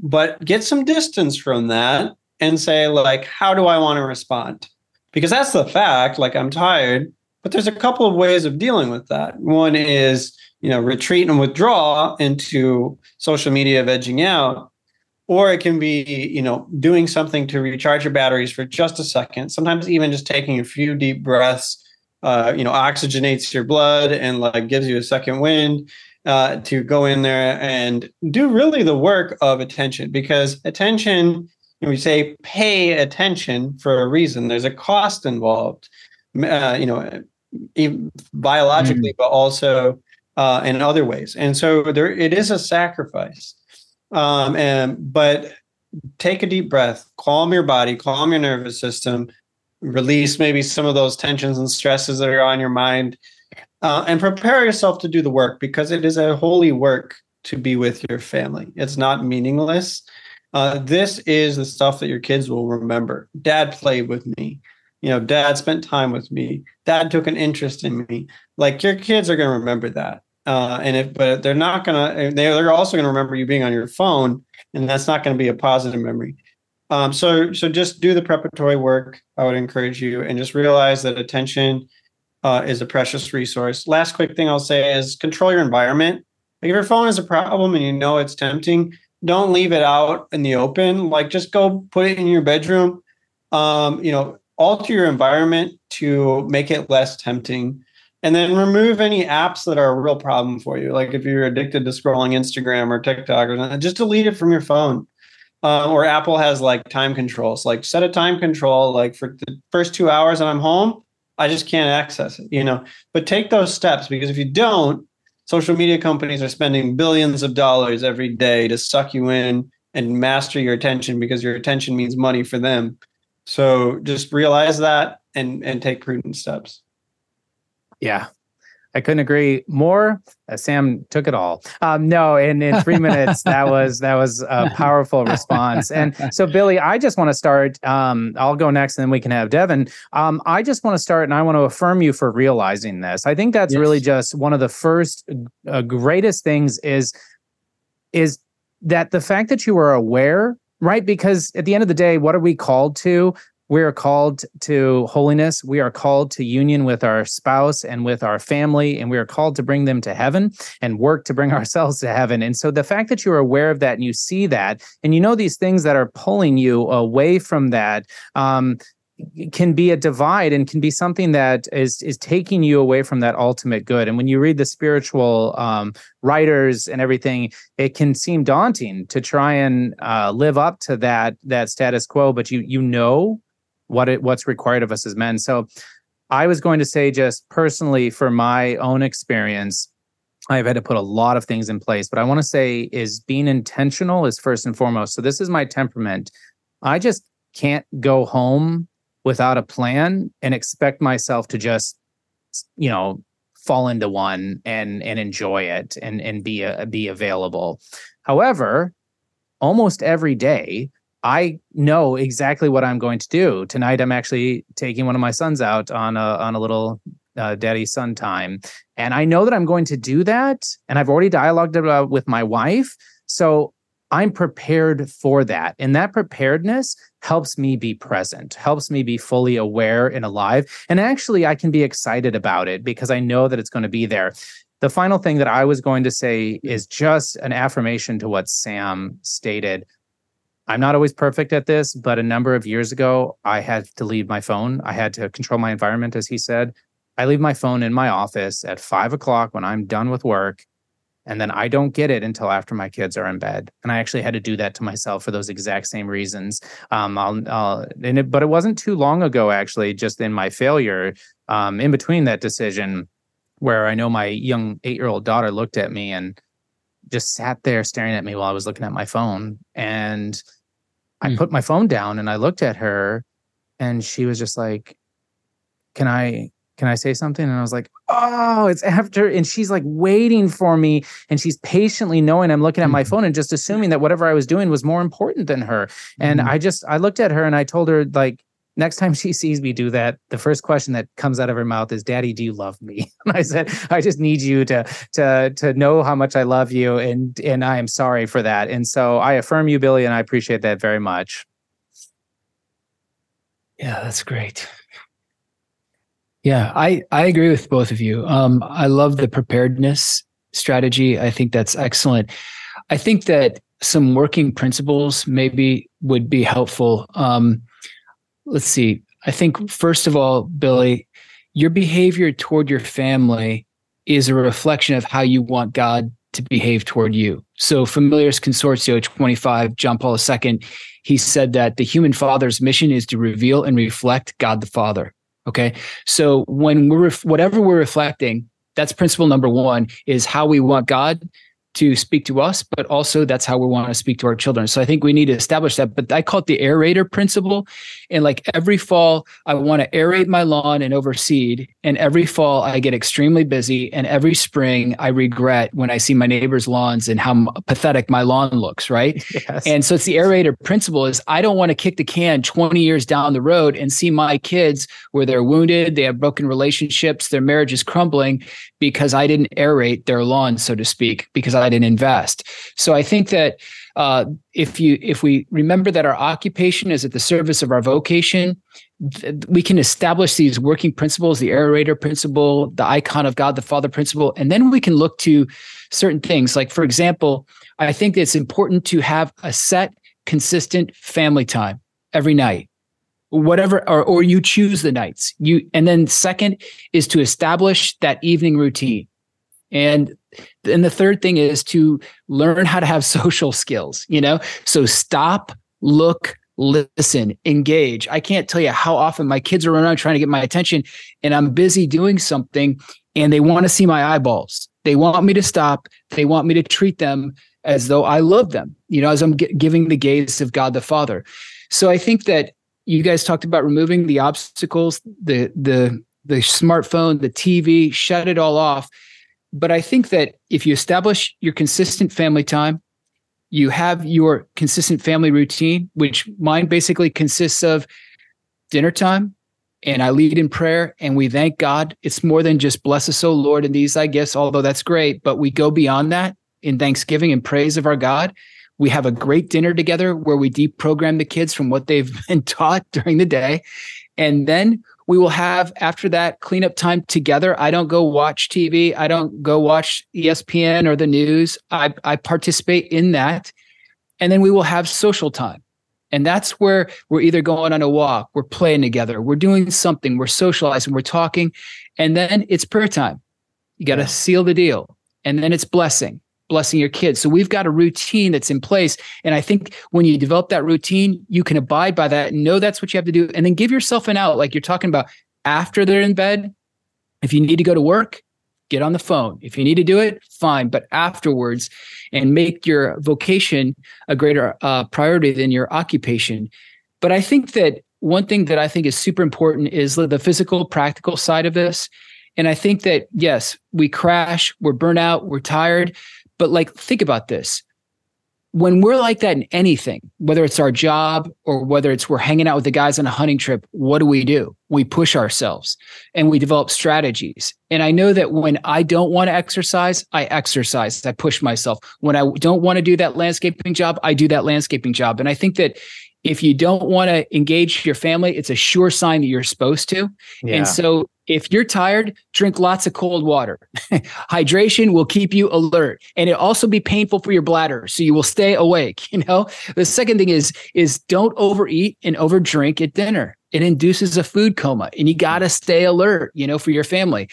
But get some distance from that and say, like, how do I want to respond? Because that's the fact. Like, I'm tired but there's a couple of ways of dealing with that. One is, you know, retreat and withdraw into social media vegging out. Or it can be, you know, doing something to recharge your batteries for just a second. Sometimes even just taking a few deep breaths, uh, you know, oxygenates your blood and like gives you a second wind uh, to go in there and do really the work of attention because attention, we say pay attention for a reason. There's a cost involved uh, you know, biologically, mm. but also uh, in other ways. And so there, it is a sacrifice. Um, and but take a deep breath, calm your body, calm your nervous system, release maybe some of those tensions and stresses that are on your mind, uh, and prepare yourself to do the work because it is a holy work to be with your family. It's not meaningless. Uh, this is the stuff that your kids will remember. Dad played with me you know dad spent time with me dad took an interest in me like your kids are going to remember that uh, and if but they're not going to they're also going to remember you being on your phone and that's not going to be a positive memory um, so so just do the preparatory work i would encourage you and just realize that attention uh, is a precious resource last quick thing i'll say is control your environment like if your phone is a problem and you know it's tempting don't leave it out in the open like just go put it in your bedroom um, you know, alter your environment to make it less tempting. And then remove any apps that are a real problem for you. Like if you're addicted to scrolling Instagram or TikTok or something, just delete it from your phone. Uh, or Apple has like time controls, like set a time control, like for the first two hours and I'm home, I just can't access it, you know. But take those steps because if you don't, social media companies are spending billions of dollars every day to suck you in and master your attention because your attention means money for them. So just realize that and and take prudent steps. Yeah. I couldn't agree more. Uh, Sam took it all. Um, no, and in three minutes, that was that was a powerful response. And so, Billy, I just want to start. Um, I'll go next, and then we can have Devin. Um, I just want to start, and I want to affirm you for realizing this. I think that's yes. really just one of the first uh, greatest things is is that the fact that you are aware right? Because at the end of the day, what are we called to? We are called to holiness. We are called to union with our spouse and with our family, and we are called to bring them to heaven and work to bring ourselves to heaven. And so the fact that you're aware of that and you see that, and you know these things that are pulling you away from that, um, can be a divide and can be something that is is taking you away from that ultimate good and when you read the spiritual um, writers and everything it can seem daunting to try and uh, live up to that that status quo but you you know what it what's required of us as men so i was going to say just personally for my own experience I've had to put a lot of things in place, but I want to say is being intentional is first and foremost. So this is my temperament. I just can't go home without a plan and expect myself to just you know fall into one and and enjoy it and and be a, be available however almost every day i know exactly what i'm going to do tonight i'm actually taking one of my sons out on a on a little uh, daddy son time and i know that i'm going to do that and i've already dialogued about with my wife so i'm prepared for that and that preparedness helps me be present, helps me be fully aware and alive. And actually, I can be excited about it because I know that it's going to be there. The final thing that I was going to say is just an affirmation to what Sam stated. I'm not always perfect at this, but a number of years ago, I had to leave my phone. I had to control my environment, as he said. I leave my phone in my office at five o'clock when I'm done with work and then I don't get it until after my kids are in bed. And I actually had to do that to myself for those exact same reasons. Um, I'll, I'll it, but it wasn't too long ago, actually, just in my failure, um, in between that decision, where I know my young eight-year-old daughter looked at me and just sat there staring at me while I was looking at my phone, and I mm. put my phone down and I looked at her, and she was just like, "Can I?" can I say something? And I was like, oh, it's after. And she's like waiting for me. And she's patiently knowing I'm looking at my mm-hmm. phone and just assuming that whatever I was doing was more important than her. And mm-hmm. I just, I looked at her and I told her, like, next time she sees me do that, the first question that comes out of her mouth is, Daddy, do you love me? And I said, I just need you to, to, to know how much I love you. And, and I am sorry for that. And so I affirm you, Billy, and I appreciate that very much. Yeah, that's great. Yeah, I, I agree with both of you. Um, I love the preparedness strategy. I think that's excellent. I think that some working principles maybe would be helpful. Um, let's see. I think, first of all, Billy, your behavior toward your family is a reflection of how you want God to behave toward you. So, Familiaris Consortio 25, John Paul II, he said that the human father's mission is to reveal and reflect God the Father. Okay. So when we're, whatever we're reflecting, that's principle number one is how we want God to speak to us, but also that's how we want to speak to our children. So I think we need to establish that. But I call it the aerator principle. And like every fall, I want to aerate my lawn and overseed. And every fall, I get extremely busy. And every spring, I regret when I see my neighbor's lawns and how pathetic my lawn looks. Right. Yes. And so it's the aerator principle is I don't want to kick the can 20 years down the road and see my kids where they're wounded, they have broken relationships, their marriage is crumbling because I didn't aerate their lawn, so to speak, because I didn't invest. So I think that uh, if you if we remember that our occupation is at the service of our vocation, we can establish these working principles, the aerator principle, the icon of God the Father principle, and then we can look to certain things. Like for example, I think it's important to have a set, consistent family time every night whatever or, or you choose the nights you and then second is to establish that evening routine and then the third thing is to learn how to have social skills you know? So stop look listen engage. I can't tell you how often my kids are around trying to get my attention and i'm busy doing something and they want to see my eyeballs. They want me to stop. They want me to treat them as though i love them you know as i'm g- giving the gaze of god the father. So i think that you guys talked about removing the obstacles, the the the smartphone, the TV, shut it all off. But I think that if you establish your consistent family time, you have your consistent family routine, which mine basically consists of dinner time, and I lead in prayer and we thank God. It's more than just bless us, O Lord, and these I guess, although that's great, but we go beyond that in thanksgiving and praise of our God. We have a great dinner together where we deprogram the kids from what they've been taught during the day. And then we will have after that cleanup time together. I don't go watch TV. I don't go watch ESPN or the news. I, I participate in that. And then we will have social time. And that's where we're either going on a walk, we're playing together, we're doing something, we're socializing, we're talking. And then it's prayer time. You got to seal the deal. And then it's blessing blessing your kids. So we've got a routine that's in place. And I think when you develop that routine, you can abide by that and know that's what you have to do. And then give yourself an out, like you're talking about after they're in bed. If you need to go to work, get on the phone. If you need to do it, fine. But afterwards, and make your vocation a greater uh, priority than your occupation. But I think that one thing that I think is super important is the physical, practical side of this. And I think that, yes, we crash, we're burnt out, we're tired, but like, think about this. When we're like that in anything, whether it's our job or whether it's we're hanging out with the guys on a hunting trip, what do we do? We push ourselves and we develop strategies. And I know that when I don't want to exercise, I exercise. I push myself. When I don't want to do that landscaping job, I do that landscaping job. And I think that if you don't want to engage your family, it's a sure sign that you're supposed to. Yeah. And so if you're tired, drink lots of cold water. Hydration will keep you alert and it also be painful for your bladder. So you will stay awake. You know, the second thing is, is don't overeat and overdrink at dinner. It induces a food coma and you got to stay alert, you know, for your family.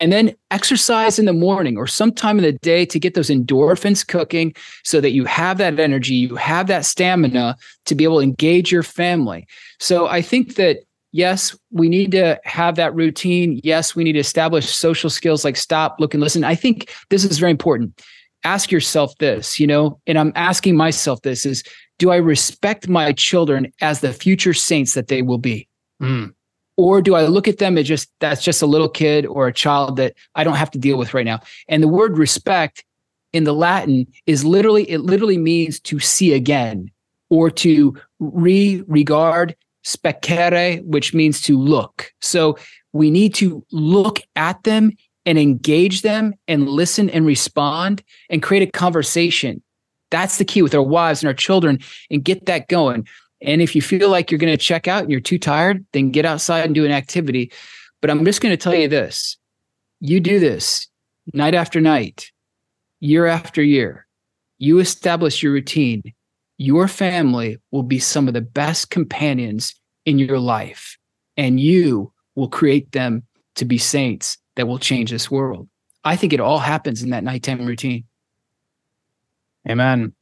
And then exercise in the morning or sometime in the day to get those endorphins cooking so that you have that energy, you have that stamina to be able to engage your family. So I think that yes, we need to have that routine. Yes, we need to establish social skills like stop, look, and listen. I think this is very important. Ask yourself this, you know, and I'm asking myself this is do I respect my children as the future saints that they will be? Mm. Or do I look at them as just that's just a little kid or a child that I don't have to deal with right now? And the word respect in the Latin is literally, it literally means to see again or to re regard specere, which means to look. So we need to look at them and engage them and listen and respond and create a conversation. That's the key with our wives and our children and get that going. And if you feel like you're going to check out and you're too tired, then get outside and do an activity. But I'm just going to tell you this you do this night after night, year after year. You establish your routine your family will be some of the best companions in your life, and you will create them to be saints that will change this world. I think it all happens in that nighttime routine. Amen.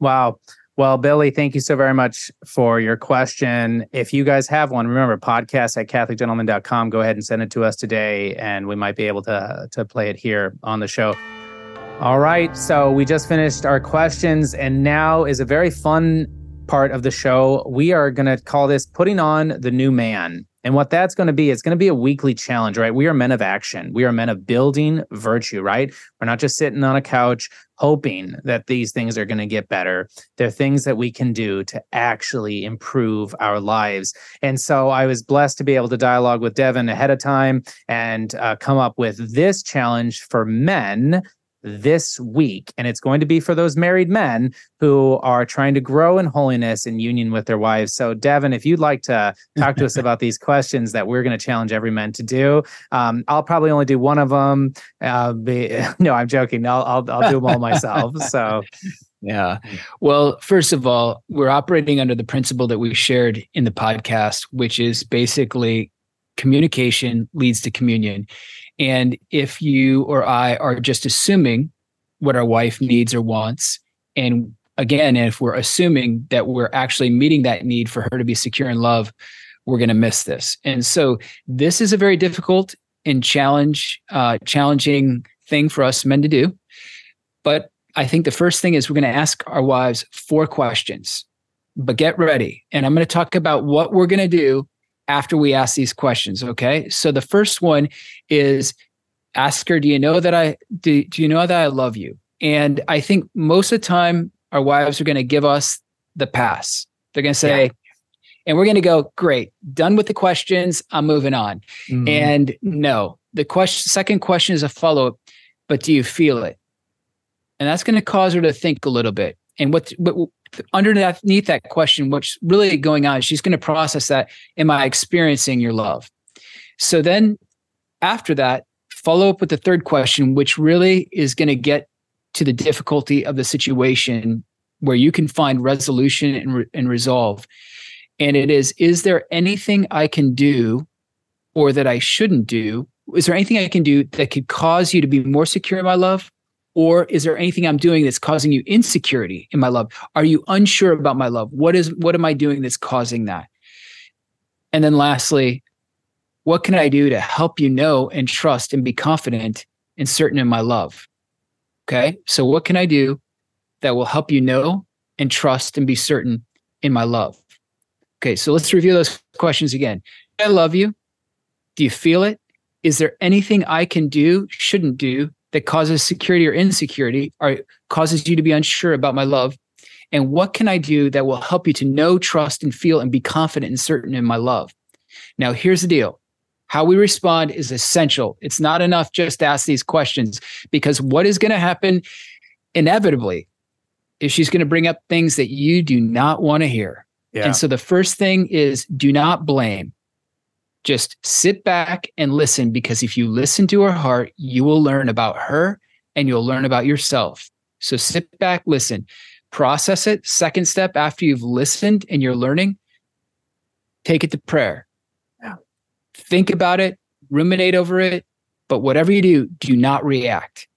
Wow. Well, Billy, thank you so very much for your question. If you guys have one, remember podcast at catholicgentleman.com. Go ahead and send it to us today, and we might be able to, to play it here on the show. All right. So we just finished our questions, and now is a very fun part of the show. We are going to call this Putting on the New Man. And what that's going to be, it's going to be a weekly challenge, right? We are men of action. We are men of building virtue, right? We're not just sitting on a couch hoping that these things are going to get better. They're things that we can do to actually improve our lives. And so I was blessed to be able to dialogue with Devin ahead of time and uh, come up with this challenge for men this week. And it's going to be for those married men who are trying to grow in holiness in union with their wives. So, Devin, if you'd like to talk to us about these questions that we're going to challenge every man to do, um, I'll probably only do one of them. Uh, be, no, I'm joking. I'll, I'll, I'll do them all myself. So, Yeah. Well, first of all, we're operating under the principle that we shared in the podcast, which is basically communication leads to communion. And if you or I are just assuming what our wife needs or wants, and again, if we're assuming that we're actually meeting that need for her to be secure in love, we're going to miss this. And so this is a very difficult and challenge, uh, challenging thing for us men to do. But I think the first thing is we're going to ask our wives four questions. But get ready. And I'm going to talk about what we're going to do after we ask these questions. Okay. So the first one is ask her, do you know that I do, do you know that I love you? And I think most of the time our wives are going to give us the pass. They're going to say, yeah. and we're going to go, great, done with the questions. I'm moving on. Mm-hmm. And no, the question, second question is a follow up, but do you feel it? And that's going to cause her to think a little bit. And what, what underneath that question, what's really going on, she's going to process that. Am I experiencing your love? So then after that, follow up with the third question, which really is going to get to the difficulty of the situation where you can find resolution and, re- and resolve. And it is, is there anything I can do or that I shouldn't do? Is there anything I can do that could cause you to be more secure in my love? Or is there anything I'm doing that's causing you insecurity in my love? Are you unsure about my love? What is what am I doing that's causing that? And then lastly, what can I do to help you know and trust and be confident and certain in my love? Okay. So what can I do that will help you know and trust and be certain in my love? Okay. So let's review those questions again. I love you. Do you feel it? Is there anything I can do, shouldn't do that causes security or insecurity or causes you to be unsure about my love? And what can I do that will help you to know, trust, and feel and be confident and certain in my love? Now, here's the deal how we respond is essential. It's not enough just to ask these questions because what is going to happen inevitably is she's going to bring up things that you do not want to hear. Yeah. And so the first thing is do not blame. Just sit back and listen because if you listen to her heart, you will learn about her and you'll learn about yourself. So sit back, listen, process it. Second step after you've listened and you're learning, take it to prayer. Yeah. Think about it, ruminate over it, but whatever you do, do not react.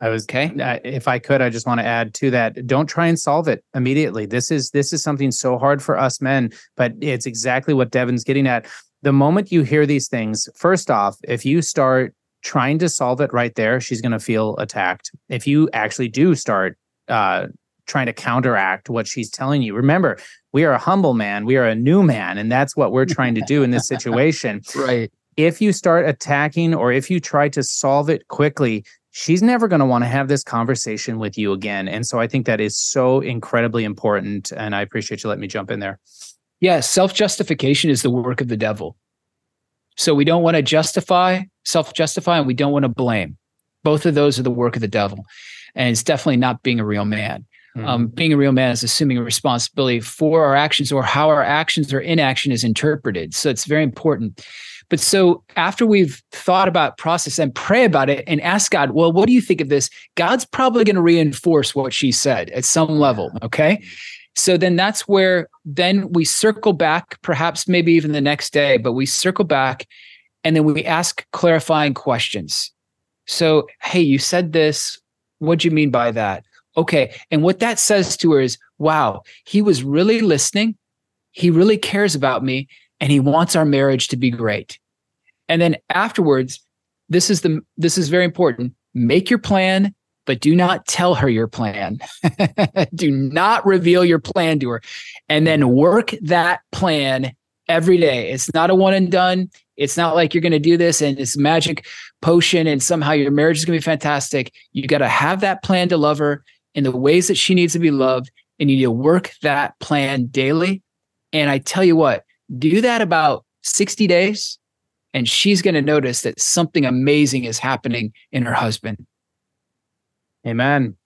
I was okay. Uh, if I could, I just want to add to that. Don't try and solve it immediately. This is this is something so hard for us men, but it's exactly what Devin's getting at the moment you hear these things, first off, if you start trying to solve it right there, she's going to feel attacked. If you actually do start uh, trying to counteract what she's telling you, remember, we are a humble man, we are a new man, and that's what we're trying to do in this situation. right. If you start attacking or if you try to solve it quickly, she's never going to want to have this conversation with you again. And so I think that is so incredibly important. And I appreciate you letting me jump in there. Yeah, self justification is the work of the devil. So we don't want to justify, self justify, and we don't want to blame. Both of those are the work of the devil. And it's definitely not being a real man. Mm-hmm. Um, being a real man is assuming a responsibility for our actions or how our actions or inaction is interpreted. So it's very important. But so after we've thought about process and pray about it and ask God, well, what do you think of this? God's probably going to reinforce what she said at some level. Okay. So then that's where then we circle back, perhaps maybe even the next day, but we circle back and then we ask clarifying questions. So, hey, you said this. What do you mean by that? Okay. And what that says to her is, wow, he was really listening. He really cares about me and he wants our marriage to be great. And then afterwards, this is the this is very important. Make your plan but do not tell her your plan. do not reveal your plan to her. And then work that plan every day. It's not a one and done. It's not like you're going to do this and it's magic potion and somehow your marriage is going to be fantastic. You got to have that plan to love her in the ways that she needs to be loved. And you need to work that plan daily. And I tell you what, do that about 60 days, and she's going to notice that something amazing is happening in her husband. Amen.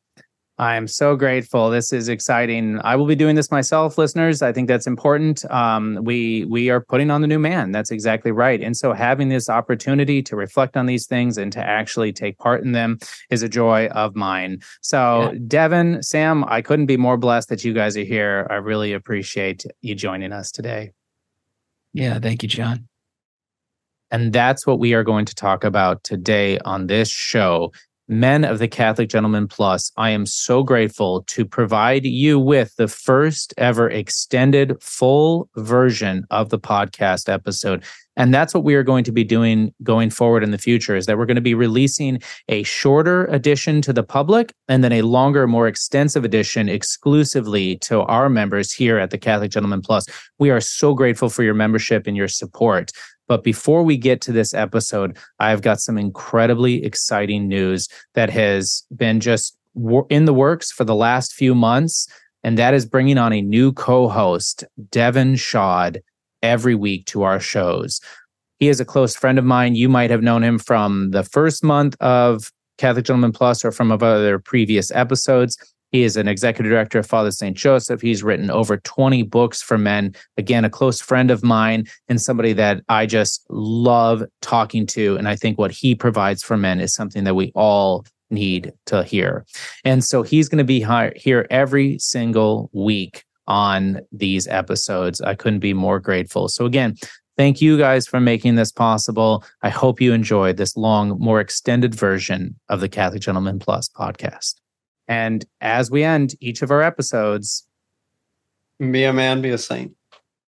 I'm so grateful. This is exciting. I will be doing this myself, listeners. I think that's important. Um, we we are putting on the new man. That's exactly right. And so having this opportunity to reflect on these things and to actually take part in them is a joy of mine. So, yeah. Devin, Sam, I couldn't be more blessed that you guys are here. I really appreciate you joining us today. Yeah, thank you, John. And that's what we are going to talk about today on this show men of the Catholic Gentleman Plus, I am so grateful to provide you with the first ever extended full version of the podcast episode. And that's what we are going to be doing going forward in the future is that we're going to be releasing a shorter edition to the public and then a longer, more extensive edition exclusively to our members here at the Catholic Gentleman Plus. We are so grateful for your membership and your support. But before we get to this episode, I've got some incredibly exciting news that has been just in the works for the last few months. And that is bringing on a new co host, Devin Schadt, every week to our shows. He is a close friend of mine. You might have known him from the first month of Catholic Gentleman Plus or from other previous episodes. He is an executive director of Father St. Joseph. He's written over 20 books for men. Again, a close friend of mine and somebody that I just love talking to. And I think what he provides for men is something that we all need to hear. And so he's going to be here every single week on these episodes. I couldn't be more grateful. So, again, thank you guys for making this possible. I hope you enjoyed this long, more extended version of the Catholic Gentleman Plus podcast. And as we end each of our episodes, be a man, be a saint.